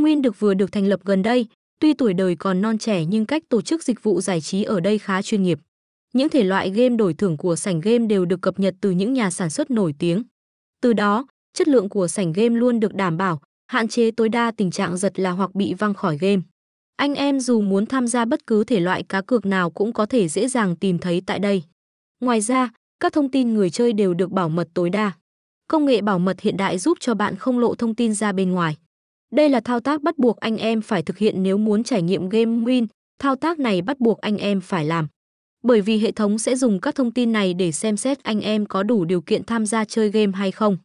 Nguyên được vừa được thành lập gần đây, tuy tuổi đời còn non trẻ nhưng cách tổ chức dịch vụ giải trí ở đây khá chuyên nghiệp. Những thể loại game đổi thưởng của sảnh game đều được cập nhật từ những nhà sản xuất nổi tiếng. Từ đó, chất lượng của sảnh game luôn được đảm bảo, hạn chế tối đa tình trạng giật là hoặc bị văng khỏi game. Anh em dù muốn tham gia bất cứ thể loại cá cược nào cũng có thể dễ dàng tìm thấy tại đây. Ngoài ra, các thông tin người chơi đều được bảo mật tối đa. Công nghệ bảo mật hiện đại giúp cho bạn không lộ thông tin ra bên ngoài. Đây là thao tác bắt buộc anh em phải thực hiện nếu muốn trải nghiệm game win, thao tác này bắt buộc anh em phải làm. Bởi vì hệ thống sẽ dùng các thông tin này để xem xét anh em có đủ điều kiện tham gia chơi game hay không.